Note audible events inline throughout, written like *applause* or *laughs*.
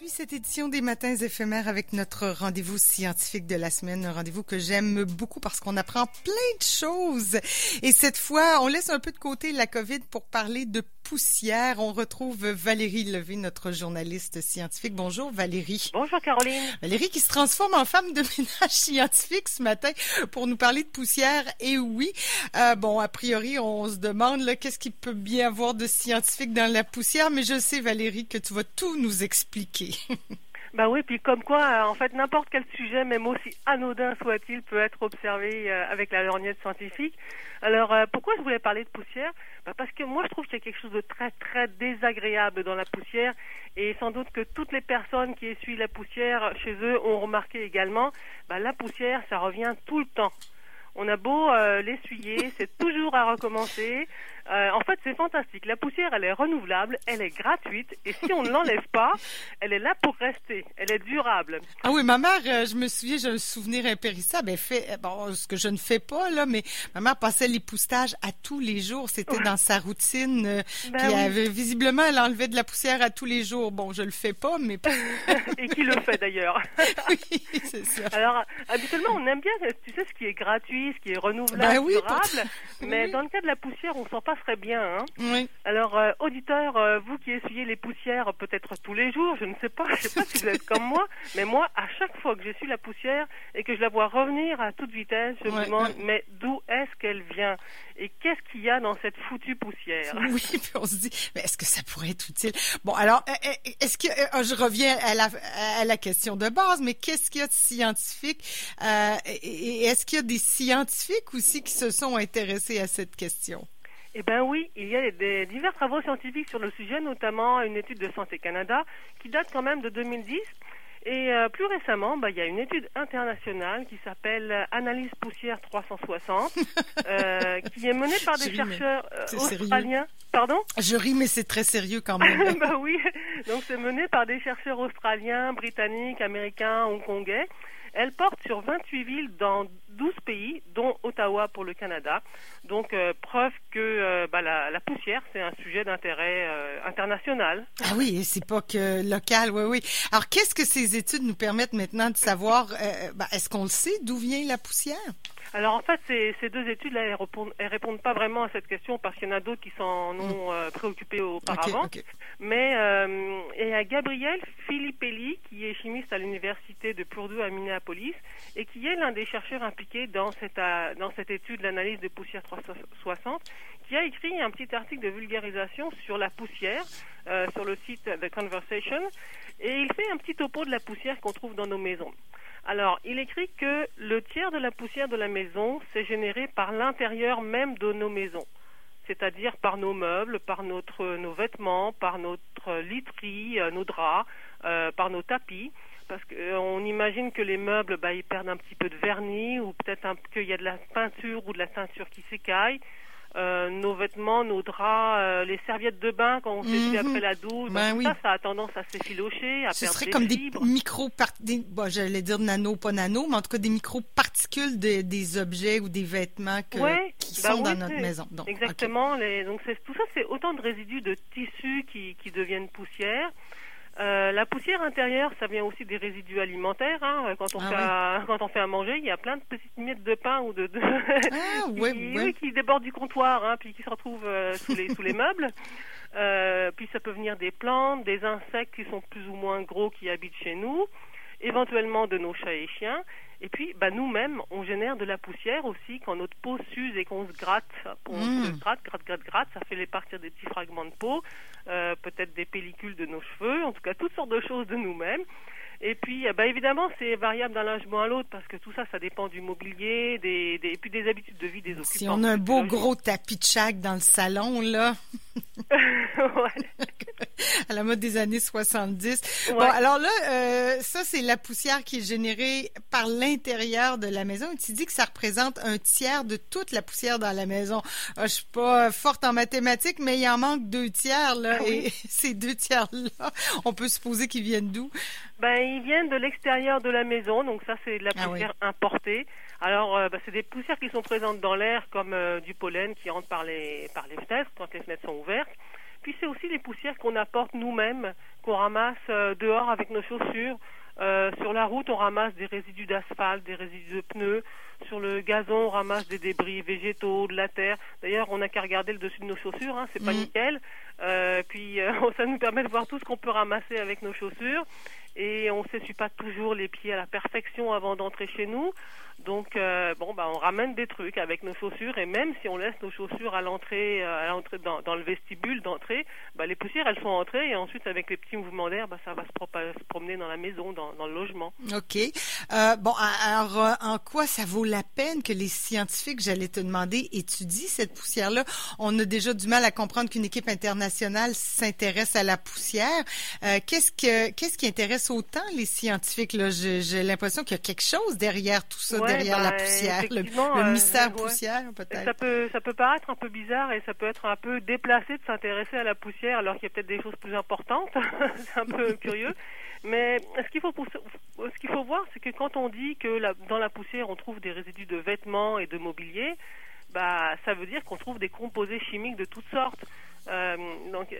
poursuit cette édition des Matins éphémères avec notre rendez-vous scientifique de la semaine, un rendez-vous que j'aime beaucoup parce qu'on apprend plein de choses. Et cette fois, on laisse un peu de côté la COVID pour parler de poussière. On retrouve Valérie Levé, notre journaliste scientifique. Bonjour Valérie. Bonjour Caroline. Valérie qui se transforme en femme de *laughs* ménage scientifique ce matin pour nous parler de poussière. Et oui, euh, bon, a priori, on se demande qu'est-ce qu'il peut bien avoir de scientifique dans la poussière, mais je sais Valérie que tu vas tout nous expliquer. *laughs* Bah oui, puis comme quoi, euh, en fait, n'importe quel sujet, même aussi anodin soit-il, peut être observé euh, avec la lorgnette scientifique. Alors, euh, pourquoi je voulais parler de poussière? Bah Parce que moi, je trouve qu'il y a quelque chose de très, très désagréable dans la poussière, et sans doute que toutes les personnes qui essuient la poussière chez eux ont remarqué également, bah, la poussière, ça revient tout le temps. On a beau l'essuyer, c'est toujours à recommencer. Euh, en fait, c'est fantastique. La poussière, elle est renouvelable, elle est gratuite, et si on ne l'enlève *laughs* pas, elle est là pour rester. Elle est durable. Ah oui, ma mère, euh, je me souviens, j'ai un souvenir impérissable. Elle fait, euh, bon, ce que je ne fais pas là, mais ma mère passait l'époustetage à tous les jours. C'était dans sa routine. Ben puis avait, visiblement, elle enlevait de la poussière à tous les jours. Bon, je le fais pas, mais *laughs* et qui le fait d'ailleurs. *laughs* oui, c'est ça. Alors, habituellement, on aime bien, tu sais, ce qui est gratuit, ce qui est renouvelable, ben durable. Mais dans le cas de la poussière, on sent pas très bien. Hein. Oui. Alors, euh, auditeur, euh, vous qui essuyez les poussières peut-être tous les jours, je ne sais pas, *laughs* je sais pas si vous êtes comme moi, mais moi, à chaque fois que j'essuie la poussière et que je la vois revenir à toute vitesse, je me demande, mais d'où est-ce qu'elle vient? Et qu'est-ce qu'il y a dans cette foutue poussière? *laughs* Oui, puis on se dit, mais est-ce que ça pourrait être utile? Bon, alors, euh, est-ce que je reviens à la, à la question de base, mais qu'est-ce qu'il y a de scientifique Et est-ce qu'il y a des scientifiques aussi qui se sont intéressés à cette question? Eh bien oui, il y a des, divers travaux scientifiques sur le sujet, notamment une étude de Santé Canada qui date quand même de 2010. Et euh, plus récemment, bah, il y a une étude internationale qui s'appelle Analyse poussière 360, *laughs* euh, qui est menée par des chercheurs euh, australiens. Pardon? Je ris, mais c'est très sérieux quand même. *laughs* bah oui, donc c'est mené par des chercheurs australiens, britanniques, américains, hongkongais. Elle porte sur 28 villes dans 12 pays, dont Ottawa pour le Canada. Donc, euh, preuve que euh, bah, la, poussière, c'est un sujet d'intérêt euh, international. Ah oui, c'est pas que local, oui, oui. Alors, qu'est-ce que ces études nous permettent maintenant de savoir? Bah, est-ce qu'on le sait d'où vient la poussière? Alors en fait, ces, ces deux études-là, elles répondent, répondent pas vraiment à cette question parce qu'il y en a d'autres qui s'en hmm. ont euh, préoccupé auparavant. Mais euh, il y a Gabriel Filippelli, qui est chimiste à l'université de Purdue à Minneapolis et qui est l'un des chercheurs impliqués dans cette, euh, dans cette étude d'analyse de poussière 360, qui a écrit un petit article de vulgarisation sur la poussière sur le site The Conversation et il fait un petit topo de la poussière qu'on trouve dans nos maisons. Alors, il écrit que le tiers de la poussière de la maison, s'est généré par l'intérieur même de nos maisons, c'est-à-dire par nos meubles, par notre, nos vêtements, par notre literie, euh, nos draps, euh, par nos tapis parce qu'on imagine que les meubles, bah, ils perdent un petit peu de vernis ou peut-être qu'il y a de la peinture ou de la teinture qui s'écaille. Euh, nos vêtements, nos draps, euh, les serviettes de bain quand on s'est mhm. après la douche, ben tout ça, ça a tendance à s'effilocher, à Ce perdre serait comme des micro bon, j'allais dire nano, pas nano, mais en tout cas des micro-particules des objets ou des vêtements qui ben sont dans notre maison. Donc, exactement. Les, donc tout ça, c'est autant de résidus de tissus qui, qui deviennent poussière. Euh, la poussière intérieure, ça vient aussi des résidus alimentaires. Hein. Quand, on ah fait quand on fait à manger, il y a plein de petites miettes de pain ou de, de ah, *laughs* qui, débordent du comptoir, hein, puis qui se retrouvent euh, sous, les, sous les meubles. Euh, puis ça peut venir des plantes, des insectes qui sont plus ou moins gros qui habitent chez nous, éventuellement de nos chats et chiens. Et puis, bah, nous-mêmes, on génère de la poussière aussi quand notre peau s'use et qu'on se gratte. On mmh. se gratte, gratte, gratte, gratte. Ça fait les partir des petits fragments de peau, euh, peut-être des pellicules de nos cheveux, en tout cas toutes sortes de choses de nous-mêmes. Et puis, bah, évidemment, c'est variable d'un logement à l'autre parce que tout ça, ça dépend du mobilier, des, des, et puis des habitudes de vie des occupants. Si on a un beau gros tapis de chac dans le salon, là. *laughs* ouais. *laughs* à la mode des années 70. Bon, alors là, euh, ça, c'est la poussière qui est générée par l'intérieur de la maison. Tu dis que ça représente un tiers de toute la poussière dans la maison. Ah, je suis pas forte en mathématiques, mais il en manque deux tiers, là. Ah et *laughs* ces deux tiers-là, on peut supposer qu'ils viennent d'où? Ben, ils viennent de l'extérieur de la maison, donc ça, c'est de la ah poussière importée. Alors, euh, ben, c'est des poussières qui sont présentes dans l'air, comme euh, du pollen qui rentre par les, par les fenêtres, quand les fenêtres sont ouvertes. Puis c'est aussi les poussières qu'on apporte nous-mêmes, qu'on ramasse euh, dehors avec nos chaussures. Euh, sur la route, on ramasse des résidus d'asphalte, des résidus de pneus. Sur le gazon, on ramasse des débris végétaux, de la terre. D'ailleurs, on n'a qu'à regarder le dessus de nos chaussures, hein, c'est pas mm. nickel. Euh, puis *laughs* ça nous permet de voir tout ce qu'on peut ramasser avec nos chaussures et on ne s'essuie pas toujours les pieds à la perfection avant d'entrer chez nous. Donc euh, bon bah on ramène des trucs avec nos chaussures et même si on laisse nos chaussures à l'entrée euh, à l'entrée dans, le vestibule d'entrée, bah les poussières elles sont entrées et ensuite avec les petits mouvements d'air bah ça va se, promener dans la maison dans, dans le logement. OK. Euh, bon alors en quoi ça vaut la peine que les scientifiques, j'allais te demander, étudient cette poussière là On a déjà du mal à comprendre qu'une équipe internationale s'intéresse à la poussière. qu'est-ce que qu'est-ce qui intéresse autant les scientifiques. Là. J'ai, l'impression qu'il y a quelque chose derrière tout ça, derrière la ben, poussière, le, le, mystère poussière peut-être. Ça peut, ça peut paraître un peu bizarre et ça peut être un peu déplacé de s'intéresser à la poussière alors qu'il y a peut-être des choses plus importantes. *laughs* c'est un peu curieux. Mais ce qu'il faut, ce qu'il faut voir, c'est que quand on dit que la, dans la poussière on trouve des résidus de vêtements et de mobilier, bah, ça veut dire qu'on trouve des composés chimiques de toutes sortes. Euh, donc,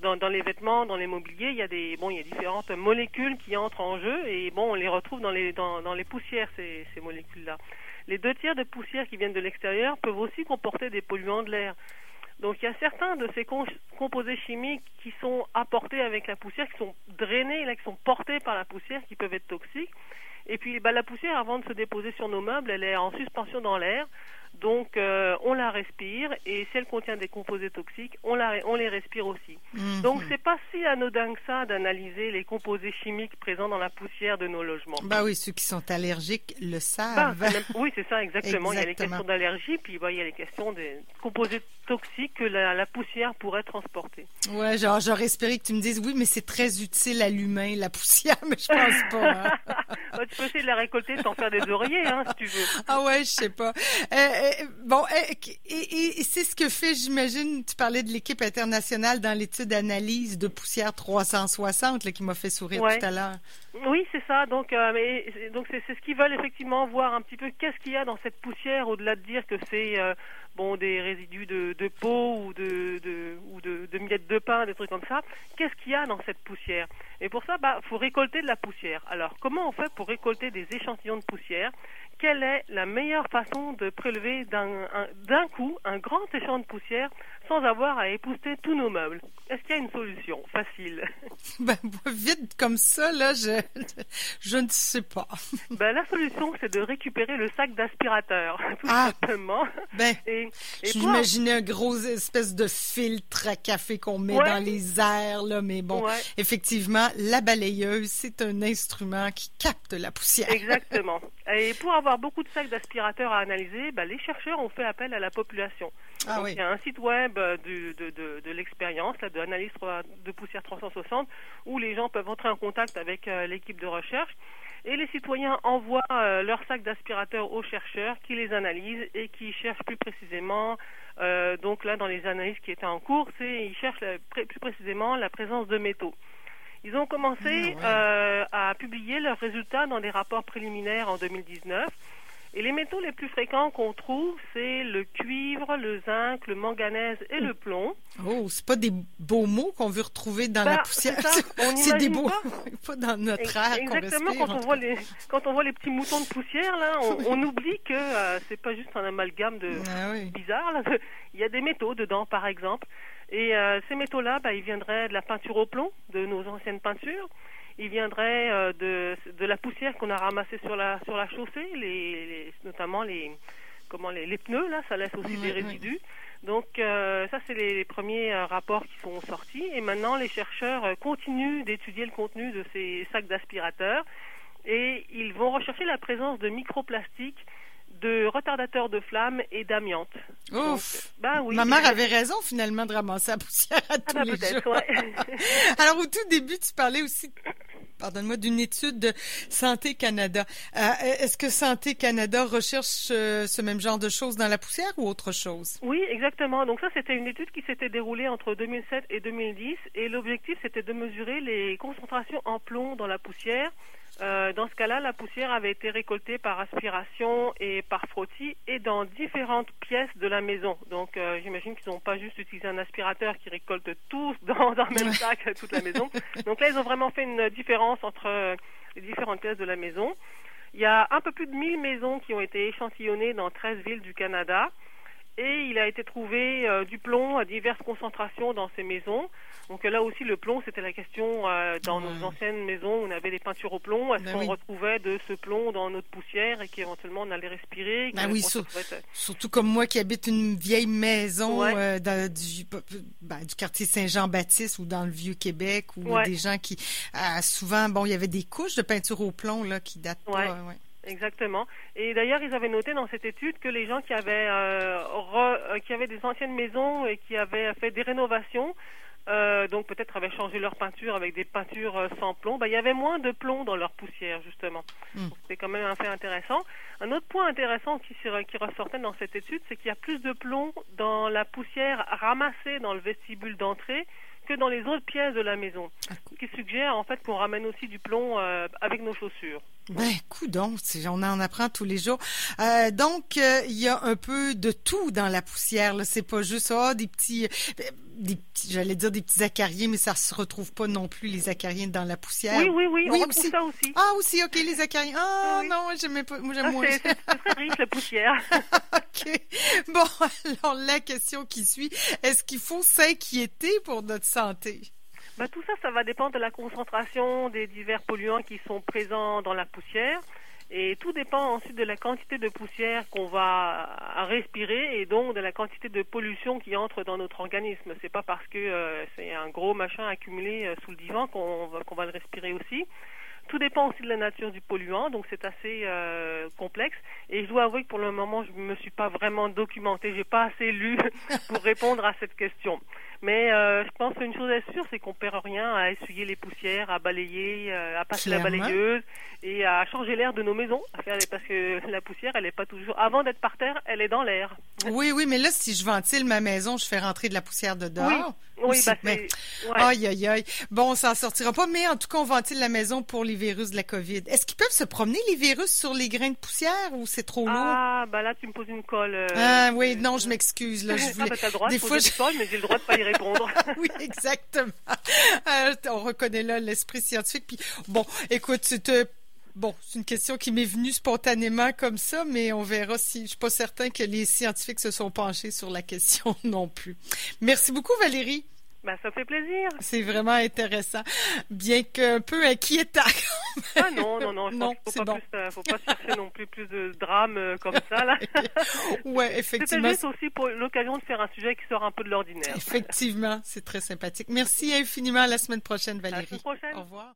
dans, les vêtements, dans les mobiliers, il y a des bon, il y a différentes molécules qui entrent en jeu et bon, on les retrouve dans les dans, dans les poussières ces, ces molécules-là. Les deux tiers de poussières qui viennent de l'extérieur peuvent aussi comporter des polluants de l'air. Donc il y a certains de ces composés chimiques qui sont apportés avec la poussière, qui sont drainés, là, qui sont portés par la poussière, qui peuvent être toxiques. Et puis bah, la poussière, avant de se déposer sur nos meubles, elle est en suspension dans l'air. Donc, euh, on la respire et si elle contient des composés toxiques, on, la, on les respire aussi. Mhm. Donc, c'est pas si anodin que ça d'analyser les composés chimiques présents dans la poussière de nos logements. Bah oui, ceux qui sont allergiques le savent. Bah, oui, c'est ça, exactement. Il y a les questions d'allergie, puis bah, il y a les questions des composés toxiques que la, poussière pourrait transporter. Ouais, genre, j'aurais espéré que tu me dises oui, mais c'est très utile à l'humain, la poussière, *laughs* mais je pense pas. Hein. *laughs* Bah, tu peux essayer de la récolter sans faire des oreillers, hein, si tu veux. Ah ouais, je sais pas. Euh, euh, bon, euh, et, c'est ce que fait, j'imagine, tu parlais de l'équipe internationale dans l'étude d'analyse de poussière 360 là, qui m'a fait sourire tout à l'heure. Oui, c'est ça. Donc, donc c'est, ce qu'ils veulent effectivement voir un petit peu qu'est-ce qu'il y a dans cette poussière, au-delà de dire que c'est bon des résidus de, de peau ou de, de ou de, miettes de pain, des trucs comme ça. Qu'est-ce qu'il y a dans cette poussière? Et pour ça, bah, faut récolter de la poussière. Alors, comment on fait pour récolter des échantillons de poussière? Quelle est la meilleure façon de prélever d'un coup un grand échantillon de poussière sans avoir à épouster tous nos meubles? Est-ce qu'il y a une solution facile? *laughs* ben, Vite comme ça, là, je, *laughs* je ne sais pas. *laughs* ben, la solution, c'est de récupérer le sac d'aspirateur, tout ah, simplement. Ben, et, j'imaginais un gros espèce de filtre à café qu'on met dans les airs, là, mais bon, effectivement, la balayeuse, c'est un instrument qui capte la poussière. Exactement. Et pour avoir beaucoup de sacs d'aspirateurs à analyser, bah, les chercheurs ont fait appel à la population. Ah il y a un site web euh, de, de, de, de l'expérience, de l'analyse de poussière 360, où les gens peuvent entrer en contact avec euh, l'équipe de recherche. Et les citoyens envoient euh, leurs sacs d'aspirateurs aux chercheurs qui les analysent et qui cherchent plus précisément, donc là dans les analyses qui étaient en cours, c'est ils cherchent plus précisément la présence de métaux. Ils ont commencé ah euh, à publier leurs résultats dans des rapports préliminaires en 2019. Et les métaux les plus fréquents qu'on trouve, c'est le cuivre, le zinc, le manganèse et le plomb. Oh, c'est pas des beaux mots qu'on veut retrouver dans la bah, poussière. *laughs* C'est des beaux, *laughs* pas. dans notre air Exactement. quand on voit les quand on voit les petits moutons de poussière là, on, *laughs* oublie que euh, c'est pas juste un amalgame de ah bizarre. Il y a des métaux dedans, par exemple. Et euh, ces métaux-là, bah, ils viendraient de la peinture au plomb, de nos anciennes peintures. Ils viendraient euh, de, de la poussière qu'on a ramassée sur la sur la chaussée, les, notamment les comment les, les, pneus là, ça laisse aussi des résidus. Donc euh, ça c'est les, premiers rapports qui sont sortis. Et maintenant les chercheurs continuent d'étudier le contenu de ces sacs d'aspirateurs et ils vont rechercher la présence de microplastiques de retardateurs de flamme et d'amiante. Ouf! ben oui. Ma mère avait raison finalement de ramasser la poussière à ah, tous ben, les jours. *laughs* Alors au tout début, tu parlais aussi pardonne-moi, d'une étude de Santé Canada. Euh, est-ce que Santé Canada recherche euh, ce même genre de choses dans la poussière ou autre chose? Oui, exactement. Donc ça, c'était une étude qui s'était déroulée entre 2007 et 2010 et l'objectif, c'était de mesurer les concentrations en plomb dans la poussière Euh, dans ce cas-là, la poussière avait été récoltée par aspiration et par frottis et dans différentes pièces de la maison. Donc, euh, j'imagine qu'ils n'ont pas juste utilisé un aspirateur qui récolte tout *laughs* dans, un même sac toute la maison. Donc là, ils ont vraiment fait une différence entre euh, les différentes pièces de la maison. Il y a un peu plus de 1000 maisons qui ont été échantillonnées dans 13 villes du Canada et il a été trouvé euh, du plomb à diverses concentrations dans ces maisons. Donc là aussi, le plomb, c'était la question euh, dans nos anciennes maisons où on avait des peintures au plomb. Est-ce ben qu'on retrouvait de ce plomb dans notre poussière et qu'éventuellement on allait respirer ben oui, surtout comme moi qui habite une vieille maison euh, dans, du, ben, du, quartier Saint-Jean-Baptiste ou dans le Vieux-Québec où des gens qui... souvent, bon, il y avait des couches de peinture au plomb là, qui datent pas... Exactement. Et d'ailleurs, ils avaient noté dans cette étude que les gens qui avaient euh, euh, qui avaient des anciennes maisons et qui avaient fait des rénovations, euh, donc peut-être avaient changé leur peinture avec des peintures sans plomb, bah, il y avait moins de plomb dans leur poussière justement. Hmm. C'est quand même un fait intéressant. Un autre point intéressant qui, qui ressortait dans cette étude, c'est qu'il y a plus de plomb dans la poussière ramassée dans le vestibule d'entrée que dans les autres pièces de la maison. Qui suggère en fait qu'on ramène aussi du plomb avec nos chaussures. Ben, donc, on en apprend tous les jours. Euh, donc, euh, il y a un peu de tout dans la poussière. Là, c'est pas juste oh, des petits, des petits, j'allais dire des petits acariens, mais ça se retrouve pas non plus les acariens dans la poussière. Oui, oui, oui, on aussi. ça aussi. Ah, aussi, ok, les acariens. Ah non, j'aime pas, moi j'aime ah, moins. C'est très riche la poussière. *laughs* ok. Bon, *laughs* alors la question qui suit, est-ce qu'il faut s'inquiéter pour notre santé? Bah, tout ça, ça va dépendre de la concentration des divers polluants qui sont présents dans la poussière. Et tout dépend ensuite de la quantité de poussière qu'on va respirer et donc de la quantité de pollution qui entre dans notre organisme. C'est pas parce que euh, c'est un gros machin accumulé euh, sous le divan qu'on va, qu'on va le respirer aussi. Tout dépend aussi de la nature du polluant, donc c'est assez euh, complexe. Et je dois avouer que pour le moment, je ne me suis pas vraiment documentée, j'ai pas assez lu *laughs* pour répondre à cette question. Mais euh, je pense qu'une chose est sûre, c'est qu'on perd rien à essuyer les poussières, à balayer, euh, à passer la balayeuse et à changer l'air de nos maisons. Parce que la poussière, elle n'est pas toujours. Avant d'être par terre, elle est dans l'air. Oui, oui, mais là, si je ventile ma maison, je fais rentrer de la poussière dedans. Oui. Oui, bah mais... Aïe, aïe, aïe. Bon, on s'en sortira pas, mais en tout cas, on ventile la maison pour les virus de la COVID. Est-ce qu'ils peuvent se promener, les virus, sur les grains de poussière ou c'est trop lourd? Ah, bah là, tu me poses une colle. Euh, ah, oui, non, je m'excuse. Là, je *laughs* voulais... ah, bah, t'as le droit de poser une colle, mais j'ai le droit de pas y répondre. *laughs* oui, exactement. *laughs* Euh, on reconnaît là l'esprit scientifique. Puis, bon, écoute, c'est Bon, c'est une question qui m'est venue spontanément comme ça, mais on verra si je suis pas certain que les scientifiques se sont penchés sur la question non plus. Merci beaucoup, Valérie. Ben, ça fait plaisir. C'est vraiment intéressant, bien qu'un peu inquiétant. ah non, non, non, non faut, pas euh, faut pas chercher non plus plus de drames euh, comme ça là. *laughs* ouais, effectivement. Juste aussi pour l'occasion de faire un sujet qui sort un peu de l'ordinaire. Effectivement, c'est très sympathique. Merci infiniment. À la semaine prochaine, Valérie. À la semaine prochaine. Au revoir.